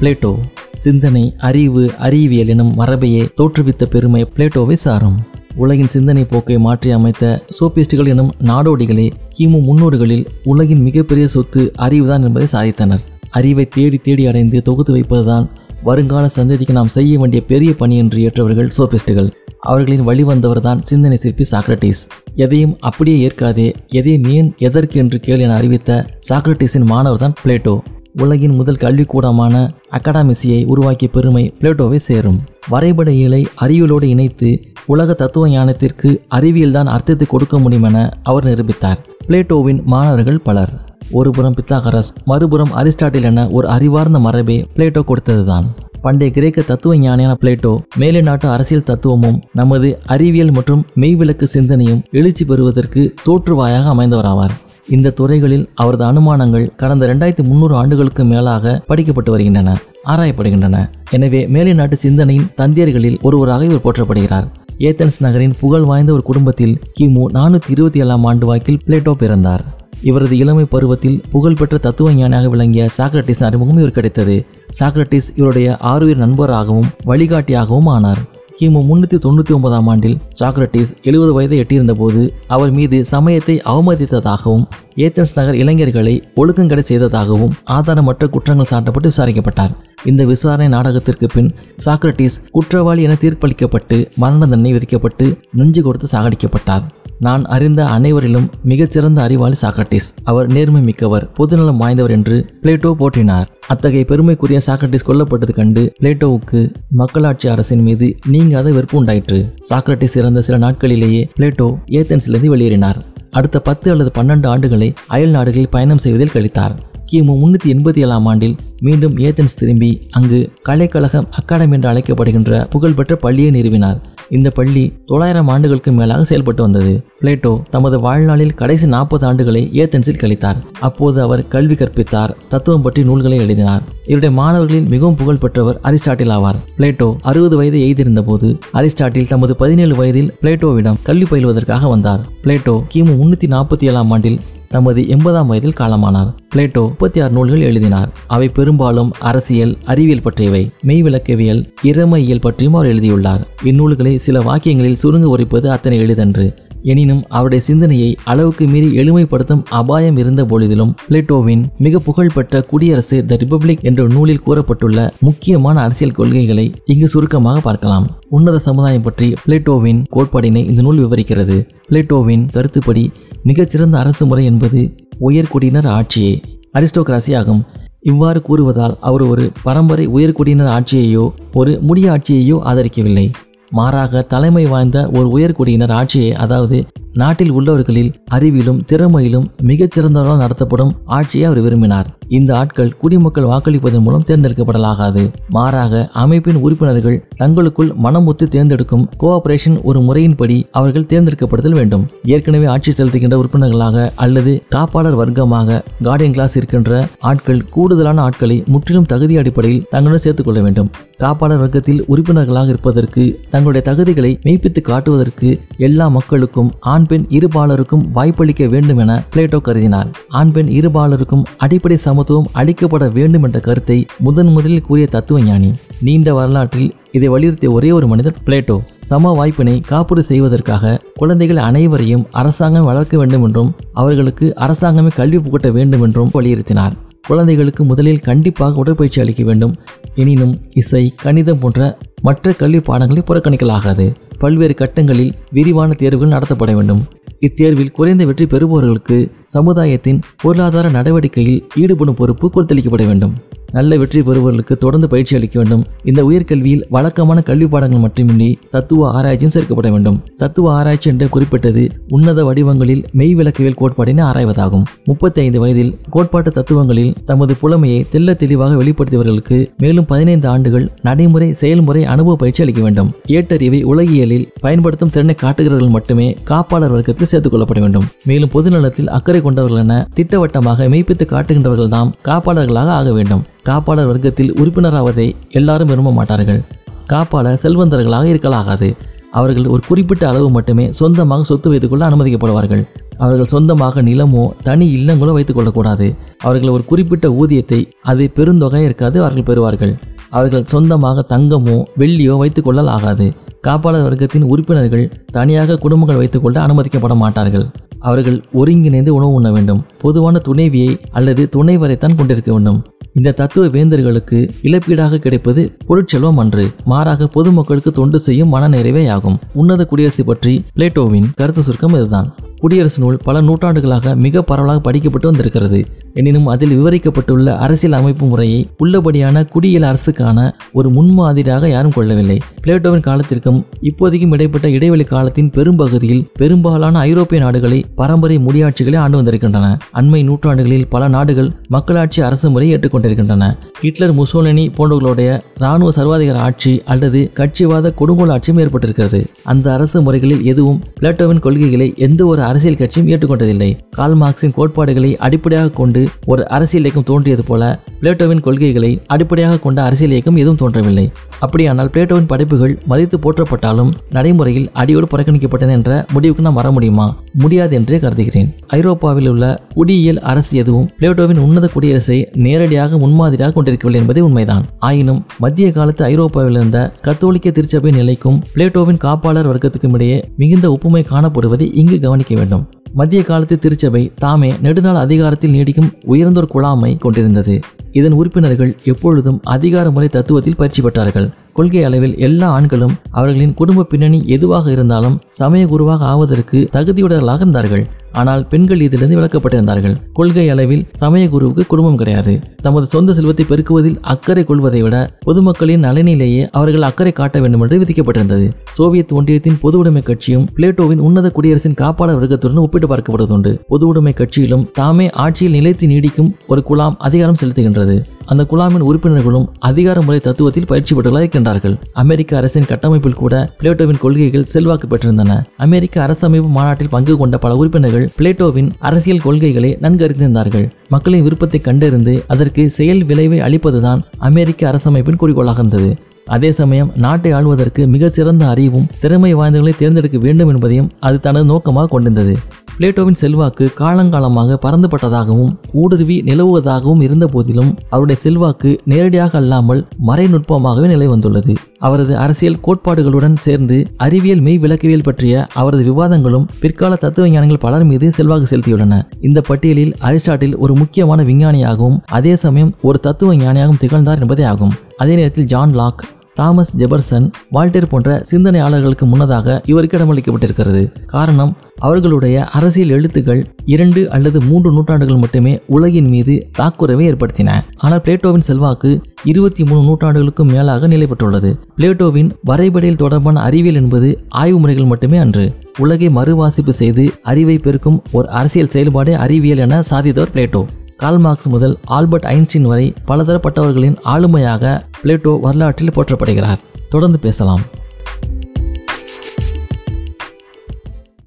Plato சிந்தனை அறிவு அறிவியல் எனும் மரபையே தோற்றுவித்த பெருமை பிளேட்டோவை சாரும். உலகின் சிந்தனை போக்கை மாற்றி அமைத்த சோபிஸ்டுகள் எனும் நாடோடிகளே கிமு முன்னூறுகளில் உலகின் மிகப்பெரிய சொத்து அறிவுதான் என்பதை சாதித்தனர். அறிவை தேடி தேடி அடைந்து தொகுத்து வைப்பதுதான் வருங்கால சந்ததிக்கு நாம் செய்ய வேண்டிய பெரிய பணி என்று ஏற்றவர்கள் சோபிஸ்டுகள். அவர்களின் வழிவந்தவர்தான் சிந்தனை சிற்பி சாக்ரட்டிஸ் எதையும் அப்படியே ஏற்காதே எதையும் ஏன் எதற்கு என்று கேள் என அறிவித்த சாக்ரட்டிஸின் மாணவர்தான் பிளேட்டோ. உலகின் முதல் கல்விக்கூடமான அகாடமிசியை உருவாக்கிய பெருமை பிளேட்டோவை சேரும். வரைபட இயலை அறிவியலோடு இணைத்து உலக தத்துவ ஞானத்திற்கு அறிவியல்தான் அர்த்தத்தை கொடுக்க முடியுமென அவர் நிரூபித்தார். பிளேட்டோவின் மாணவர்கள் பலர். ஒருபுறம் பித்தாகரஸ் மறுபுறம் அரிஸ்டாட்டில் என ஒரு அறிவார்ந்த மரபே பிளேட்டோ கொடுத்ததுதான். பண்டைய கிரேக்க தத்துவ ஞானியான பிளேட்டோ மேலை நாட்டு அரசியல் தத்துவமும் நமது அறிவியல் மற்றும் மெய்விளக்கு சிந்தனையும் எழுச்சி பெறுவதற்கு தோற்றுவாயாக அமைந்தவராவார். இந்த துறைகளில் அவரது அனுமானங்கள் கடந்த ரெண்டாயிரத்தி முந்நூறு ஆண்டுகளுக்கு மேலாக படிக்கப்பட்டு வருகின்றன ஆராயப்படுகின்றன. எனவே மேலை நாட்டு சிந்தனையின் தந்தியர்களில் ஒருவராக இவர் போற்றப்படுகிறார். ஏத்தன்ஸ் நகரின் புகழ் வாய்ந்த ஒரு குடும்பத்தில் கிமு நானூற்றி இருபத்தி ஏழாம் ஆண்டு வாக்கில் பிளேட்டோ பிறந்தார். இவரது இளமை பருவத்தில் புகழ்பெற்ற தத்துவ ஞானியாக விளங்கிய சாக்ரட்டிஸ் அறிமுகம் இவர் கிடைத்தது. சாக்ரட்டிஸ் இவருடைய ஆறுயிர் நண்பராகவும் வழிகாட்டியாகவும் ஆனார். கிமு முன்னூற்றி தொண்ணூற்றி ஒன்பதாம் ஆண்டில் சாக்ரட்டிஸ் எழுபது வயதை எட்டியிருந்த போது அவர் மீது சமயத்தை அவமதித்ததாகவும் ஏத்தன்ஸ் நகர் இளைஞர்களை ஒழுக்கங்கடை செய்ததாகவும் ஆதாரமற்ற குற்றங்கள் சாட்டப்பட்டு விசாரிக்கப்பட்டார். இந்த விசாரணை நாடகத்திற்கு பின் சாக்ரட்டிஸ் குற்றவாளி என தீர்ப்பளிக்கப்பட்டு மரண தண்டனை விதிக்கப்பட்டு நெஞ்சு கொடுத்து சாகடிக்கப்பட்டார். நான் அறிந்த அனைவரிலும் மிகச்சிறந்த அறிவாளி சாக்ரட்டிஸ் அவர் நேர்மை மிக்கவர் பொதுநலம் வாய்ந்தவர் என்று பிளேட்டோ போற்றினார். அத்தகைய பெருமைக்குரிய சாக்ரட்டிஸ் கொல்லப்பட்டது கண்டு பிளேட்டோவுக்கு மக்களாட்சி அரசின் மீது நீங்காத வெறுப்பு உண்டாயிற்று. சாக்ரட்டிஸ் இறந்த சில நாட்களிலேயே பிளேட்டோ ஏத்தன்ஸிலிருந்து வெளியேறினார். அடுத்த பத்து அல்லது பன்னெண்டு ஆண்டுகளை அயல் நாடுகளில் பயணம் செய்வதில் கழித்தார். கிமு முன்னூற்றி எண்பத்தி ஏழாம் ஆண்டில் மீண்டும் ஏத்தன்ஸ் திரும்பி அங்கு கலைக்கழகம் அகாடமி என்று அழைக்கப்படுகின்ற புகழ்பெற்ற பள்ளியை நிறுவினார். இந்த பள்ளி தொள்ளாயிரம் ஆண்டுகளுக்கு மேலாக செயல்பட்டு வந்தது. பிளேட்டோ தமது வாழ்நாளில் கடைசி நாற்பது ஆண்டுகளை ஏத்தன்ஸில் கழித்தார். அப்போது அவர் கல்வி கற்பித்தார் தத்துவம் பற்றி நூல்களை எழுதினார். இவருடைய மாணவர்களில் மிகவும் புகழ்பெற்றவர் அரிஸ்டாட்டில் ஆவார். பிளேட்டோ அறுபது வயது எய்திருந்த போது அரிஸ்டாட்டில் தமது பதினேழு வயதில் பிளேட்டோவிடம் கல்வி பயில்வதற்காக வந்தார். பிளேட்டோ கிமு முன்னூற்றி நாற்பத்தி ஏழாம் ஆண்டில் தமது எண்பதாம் வயதில் காலமானார். பிளேட்டோ முப்பத்தி ஆறு நூல்கள் எழுதினார். அவை பெரும்பாலும் அரசியல் அறிவியல் பற்றியவை. மெய்விளக்கவியல் இறமையியல் பற்றியும் அவர் எழுதியுள்ளார். இந்நூல்களை சில வாக்கியங்களில் சுருங்க உரைப்பது அத்தனை எளிதன்று. எனினும் அவருடைய சிந்தனையை அளவுக்கு மீறி எளிமைப்படுத்தும் அபாயம் இருந்த பொழுதிலும் பிளேட்டோவின் மிக புகழ்பெற்ற குடியரசு த ரிபப்ளிக் என்ற நூலில் கூறப்பட்டுள்ள முக்கியமான அரசியல் கொள்கைகளை இங்கு சுருக்கமாக பார்க்கலாம். உன்னத சமுதாயம் பற்றி பிளேட்டோவின் கோட்பாடினை இந்த நூல் விவரிக்கிறது. பிளேட்டோவின் கருத்துப்படி மிகச்சிறந்த அரசு முறை என்பது உயர்குடியினர் ஆட்சியே. அரிஸ்டோகிராசி ஆகும் இவ்வாறு கூறுவதால் அவர் ஒரு பரம்பரை உயர்குடியினர் ஆட்சியையோ ஒரு முடிய ஆட்சியையோ ஆதரிக்கவில்லை. மாறாக தலைமை வாய்ந்த ஒரு உயர்குடியினர் ஆட்சியை அதாவது நாட்டில் உள்ளவர்களில் அறிவிலும் திறமையிலும் மிகச்சிறந்தவர்களால் நடத்தப்படும் ஆட்சியை அவர் விரும்பினார். இந்த ஆட்கள் குடிமக்கள் வாக்களிப்பதன் மூலம் தேர்ந்தெடுக்கப்படலாகாது. மாறாக அமைப்பின் உறுப்பினர்கள் தங்களுக்குள் மனம் ஒத்து தேர்ந்தெடுக்கும் கோஆபரேஷன் ஒரு முறையின்படி அவர்கள் தேர்ந்தெடுக்கப்படுதல் வேண்டும். ஏற்கனவே ஆட்சி செலுத்துகின்ற உறுப்பினர்களாக அல்லது காப்பாளர் வர்க்கமாக கார்டியன் கிளாஸ் இருக்கின்ற ஆட்கள் கூடுதலான ஆட்களை முற்றிலும் தகுதி அடிப்படையில் தங்களுடன் சேர்த்துக் கொள்ள வேண்டும். காப்பாளர் வர்க்கத்தில் உறுப்பினர்களாக இருப்பதற்கு தங்களுடைய தகுதிகளை மெய்ப்பித்து காட்டுவதற்கு எல்லா மக்களுக்கும் ஆண் பெண் இருபாலருக்கும் வாய்ப்பளிக்க வேண்டும் என பிளேட்டோ கருதினார். ஆண் பெண் இருபாலருக்கும் அடிப்படை சமத்துவம் அளிக்கப்பட வேண்டும் என்ற கருத்தை முதன் முதலில் கூறிய தத்துவ ஞானி நீண்ட வரலாற்றில் இதை வலியுறுத்திய ஒரே ஒரு மனிதர் பிளேட்டோ. சம வாய்ப்பினை காப்புறு செய்வதற்காக குழந்தைகள் அனைவரையும் அரசாங்கம் வளர்க்க வேண்டும் என்றும் அவர்களுக்கு அரசாங்கமே கல்வி புகட்ட வேண்டும் என்றும் வலியுறுத்தினார். குழந்தைகளுக்கு முதலில் கண்டிப்பாக உடற்பயிற்சி அளிக்க வேண்டும். எனினும் இசை கணிதம் போன்ற மற்ற கல்வி பாடங்களை புறக்கணிக்கலாகாது. பல்வேறு கட்டங்களில் விரிவான தேர்வுகள் நடத்தப்பட வேண்டும். இத்தேர்வில் குறைந்த வெற்றி பெறுபவர்களுக்கு சமுதாயத்தின் பொருளாதார நடவடிக்கையில் ஈடுபடும் பொறுப்பு கொடுத்தளிக்கப்பட வேண்டும். நல்ல வெற்றி பெறுபவர்களுக்கு தொடர்ந்து பயிற்சி அளிக்க வேண்டும். இந்த உயர்கல்வியில் வழக்கமான கல்வி பாடங்கள் மட்டுமின்றி தத்துவ ஆராய்ச்சியும் சேர்க்கப்பட வேண்டும். தத்துவ ஆராய்ச்சி என்று குறிப்பிட்டது உன்னத வடிவங்களில் மெய் விளக்கவியல் கோட்பாடினை ஆராய்வதாகும். முப்பத்தி ஐந்து வயதில் கோட்பாட்டு தத்துவங்களில் தமது புலமையை தெல்ல தெளிவாக வெளிப்படுத்தியவர்களுக்கு மேலும் பதினைந்து ஆண்டுகள் நடைமுறை செயல்முறை அனுபவ பயிற்சி அளிக்க வேண்டும். ஏட்டறிவை உலகியலில் பயன்படுத்தும் திறனை காட்டுகிறவர்கள் மட்டுமே காப்பாளர் வர்க்கத்தில் சேர்த்துக் கொள்ளப்பட வேண்டும். மேலும் பொதுநலத்தில் அக்கறை கொண்டவர்கள் என திட்டவட்டமாக மெய்ப்பித்து காட்டுகின்றவர்கள் தாம் காப்பாளர்களாக ஆக வேண்டும். காப்பாளர் வர்க்கத்தில் உறுப்பினராவதை எல்லாரும் விரும்ப மாட்டார்கள். காப்பாளர் செல்வந்தர்களாக இருக்கலாகாது. அவர்கள் ஒரு குறிப்பிட்ட அளவு மட்டுமே சொந்தமாக சொத்து வைத்துக்கொள்ள அனுமதிக்கப்படுவார்கள். அவர்கள் சொந்தமாக நிலமோ தனி இல்லங்களோ வைத்துக் கொள்ளக்கூடாது. அவர்கள் ஒரு குறிப்பிட்ட ஊதியத்தை அது பெருந்தொகை இருக்காது அவர்கள் பெறுவார்கள். அவர்கள் சொந்தமாக தங்கமோ வெள்ளியோ வைத்துக் கொள்ளல் ஆகாது காப்பாளர் வர்க்கத்தின் உறுப்பினர்கள் தனியாக குடும்பங்கள் வைத்துக்கொள்ள அனுமதிக்கப்பட மாட்டார்கள். அவர்கள் ஒருங்கிணைந்து உணவு உண்ண வேண்டும். பொதுவான துணைவியை அல்லது துணைவரைத்தான் கொண்டிருக்க வேண்டும். இந்த தத்துவ வேந்தர்களுக்கு இழப்பீடாக கிடைப்பது பொருட்செல்வம் அன்று. மாறாக பொதுமக்களுக்கு தொண்டு செய்யும் மனநிறைவே ஆகும் உன்னத குடியரசு பற்றி பிளேட்டோவின் கருத்து சுருக்கம் இதுதான். குடியரசு நூல் பல நூற்றாண்டுகளாக மிக பரவலாக படிக்கப்பட்டு வந்திருக்கிறது. எனினும் அதில் விவரிக்கப்பட்டுள்ள அரசியல் அமைப்பு முறையை உள்ளபடியான குடியியல் அரசுக்கான ஒரு முன்மாதிரியாக யாரும் கொள்ளவில்லை. பிளேட்டோவின் காலத்திற்கும் இப்போதைக்கும் இடைப்பட்ட இடைவெளி காலத்தின் பெரும்பகுதியில் பெரும்பாலான ஐரோப்பிய நாடுகளை பரம்பரை முடியாட்சிகளை ஆண்டு வந்திருக்கின்றன. அண்மை நூற்றாண்டுகளில் பல நாடுகள் மக்களாட்சி அரசு முறையை ஏற்றுக்கொண்டிருக்கின்றன. ஹிட்லர் முசோலினி போன்றவர்களுடைய இராணுவ சர்வாதிகார ஆட்சி அல்லது கட்சிவாத கொடுங்கோல் ஆட்சியும் ஏற்பட்டிருக்கிறது. அந்த அரசு முறைகளில் எதுவும் பிளேட்டோவின் கொள்கைகளை எந்த ஒரு அரசியல் கட்சியும் ஏற்றுக்கொண்டதில்லை. கால் மார்க்சின் கோட்பாடுகளை அடிப்படையாக கொண்டு ஒரு அரசியல் இயக்கம் தோன்றியது போல பிளேட்டோவின் கொள்கைகளை அடிப்படையாக கொண்ட அரசியல் இயக்கம் எதுவும் தோன்றவில்லை. அப்படியானால் பிளேட்டோவின் படைப்புகள் மதித்து போற்றப்பட்டாலும் நடைமுறையில் அடியோடு புறக்கணிக்கப்பட்டன என்ற முடிவுக்கு நாம் வர முடியுமா? முடியாது என்றே கருதுகிறேன். ஐரோப்பாவில் உள்ள குடியியல் அரசு எதுவும் பிளேட்டோவின் உன்னத குடியரசை நேரடியாக முன்மாதிரியாக கொண்டிருக்கவில்லை என்பதே உண்மைதான். ஆயினும் மத்திய காலத்து ஐரோப்பாவில் இருந்த கத்தோலிக்க திருச்சபை நிலைக்கும் பிளேட்டோவின் காப்பாளர் வர்க்கத்துக்கும் இடையே மிகுந்த ஒப்புமை காணப்படுவதை இங்கு கவனிக்க வேண்டும். மத்திய காலத்து திருச்சபை தாமே நெடுநாள் அதிகாரத்தில் நீடிக்கும் உயர்ந்தோர் குழாமை கொண்டிருந்தது. இதன் உறுப்பினர்கள் எப்பொழுதும் அதிகார முறை தத்துவத்தில் பயிற்சி பெற்றார்கள். கொள்கை அளவில் எல்லா ஆண்களும் அவர்களின் குடும்ப பின்னணி எதுவாக இருந்தாலும் சமய குருவாக ஆவதற்கு தகுதியுடையவர்களாக இருந்தார்கள். ஆனால் பெண்கள் இதிலிருந்து விளக்கப்பட்டிருந்தார்கள் கொள்கை அளவில் சமய குருவுக்கு குடும்பம் கிடையாது. தமது சொந்த செல்வத்தை பெருக்குவதில் அக்கறை கொள்வதை விட பொதுமக்களின் நலனிலேயே அவர்கள் அக்கறை காட்ட வேண்டும் என்று விதிக்கப்பட்டிருந்தது. சோவியத் ஒன்றியத்தின் பொது உடைமை கட்சியும் பிளேட்டோவின் உன்னத குடியரசின் காப்பாளர் வர்க்கத்துடன் ஒப்பிட்டு பார்க்கப்படுவதுண்டு பொது உடைமை கட்சியிலும் தாமே ஆட்சியில் நிலைத்து நீடிக்கும் ஒரு குழாம் அதிகாரம் செலுத்துகின்றது. அந்த குழாமின் உறுப்பினர்களும் அதிகார முறை தத்துவத்தில் பயிற்சி பெற்றவர்களாக இருக்கின்றார்கள். அமெரிக்க அரசின் கட்டமைப்பில் கூட பிளேட்டோவின் கொள்கைகள் செல்வாக்கு பெற்றிருந்தன. அமெரிக்க அரசமைப்பு மாநாட்டில் பங்கு கொண்ட பல உறுப்பினர்கள் பிளேட்டோவின் அரசியல் கொள்கைகளை நன்கு அறிந்திருந்தார்கள். மக்களின் விருப்பத்தை கண்டறிந்து அதற்கு செயல் விளைவை அளிப்பதுதான் அமெரிக்க அரசமைப்பின் குறிக்கோளாக இருந்தது. அதே சமயம் நாட்டை ஆள்வதற்கு மிக சிறந்த அறிவும் திறமை வாய்ந்தவர்களை தேர்ந்தெடுக்க வேண்டும் என்பதையும் அது தனது நோக்கமாக கொண்டிருந்தது. பிளேட்டோவின் செல்வாக்கு காலங்காலமாக பறந்துபட்டதாகவும் ஊடுருவி நிலவுவதாகவும் இருந்த போதிலும் அவருடைய செல்வாக்கு நேரடியாக அல்லாமல் மறைநுட்பமாகவே நிலை வந்துள்ளது. அவரது அரசியல் கோட்பாடுகளுடன் சேர்ந்து அறிவியல் மெய் விளக்கவியல் பற்றிய அவரது விவாதங்களும் பிற்கால தத்துவ ஞானிகள் பலர் மீது செல்வாக்கு செலுத்தியுள்ளன. இந்த பட்டியலில் அரிஸ்டாட்டில் ஒரு முக்கியமான விஞ்ஞானியாகவும் அதே சமயம் ஒரு தத்துவ ஞானியாகவும் திகழ்ந்தார் என்பதே ஆகும். அதே நேரத்தில் John Locke Thomas Jefferson Voltaire போன்ற சிந்தனையாளர்களுக்கு முன்னதாக இவருக்கு இடமளிக்கப்பட்டிருக்கிறது. காரணம் அவர்களுடைய அரசியல் எழுத்துக்கள் இரண்டு அல்லது மூன்று நூற்றாண்டுகள் மட்டுமே உலகின் மீது தாக்குறவை ஏற்படுத்தின. ஆனால் பிளேட்டோவின் செல்வாக்கு இருபத்தி மூணு நூற்றாண்டுகளுக்கும் மேலாக நிலை பெற்றுள்ளது பிளேட்டோவின் வரைபடையில் தொடர்பான அறிவியல் என்பது ஆய்வு முறைகள் மட்டுமே அன்று. உலகை மறுவாசிப்பு செய்து அறிவை பெருக்கும் ஒரு அரசியல் செயல்பாடே அறிவியல் என சாதித்தவர் பிளேட்டோ. கால்மார்க்ஸ் முதல் ஆல்பர்ட் ஐன்ஸ்டீன் வரை பலதரப்பட்டவர்களின் ஆளுமையாக பிளேட்டோ வரலாற்றில் போற்றப்படுகிறார். தொடர்ந்து பேசலாம்.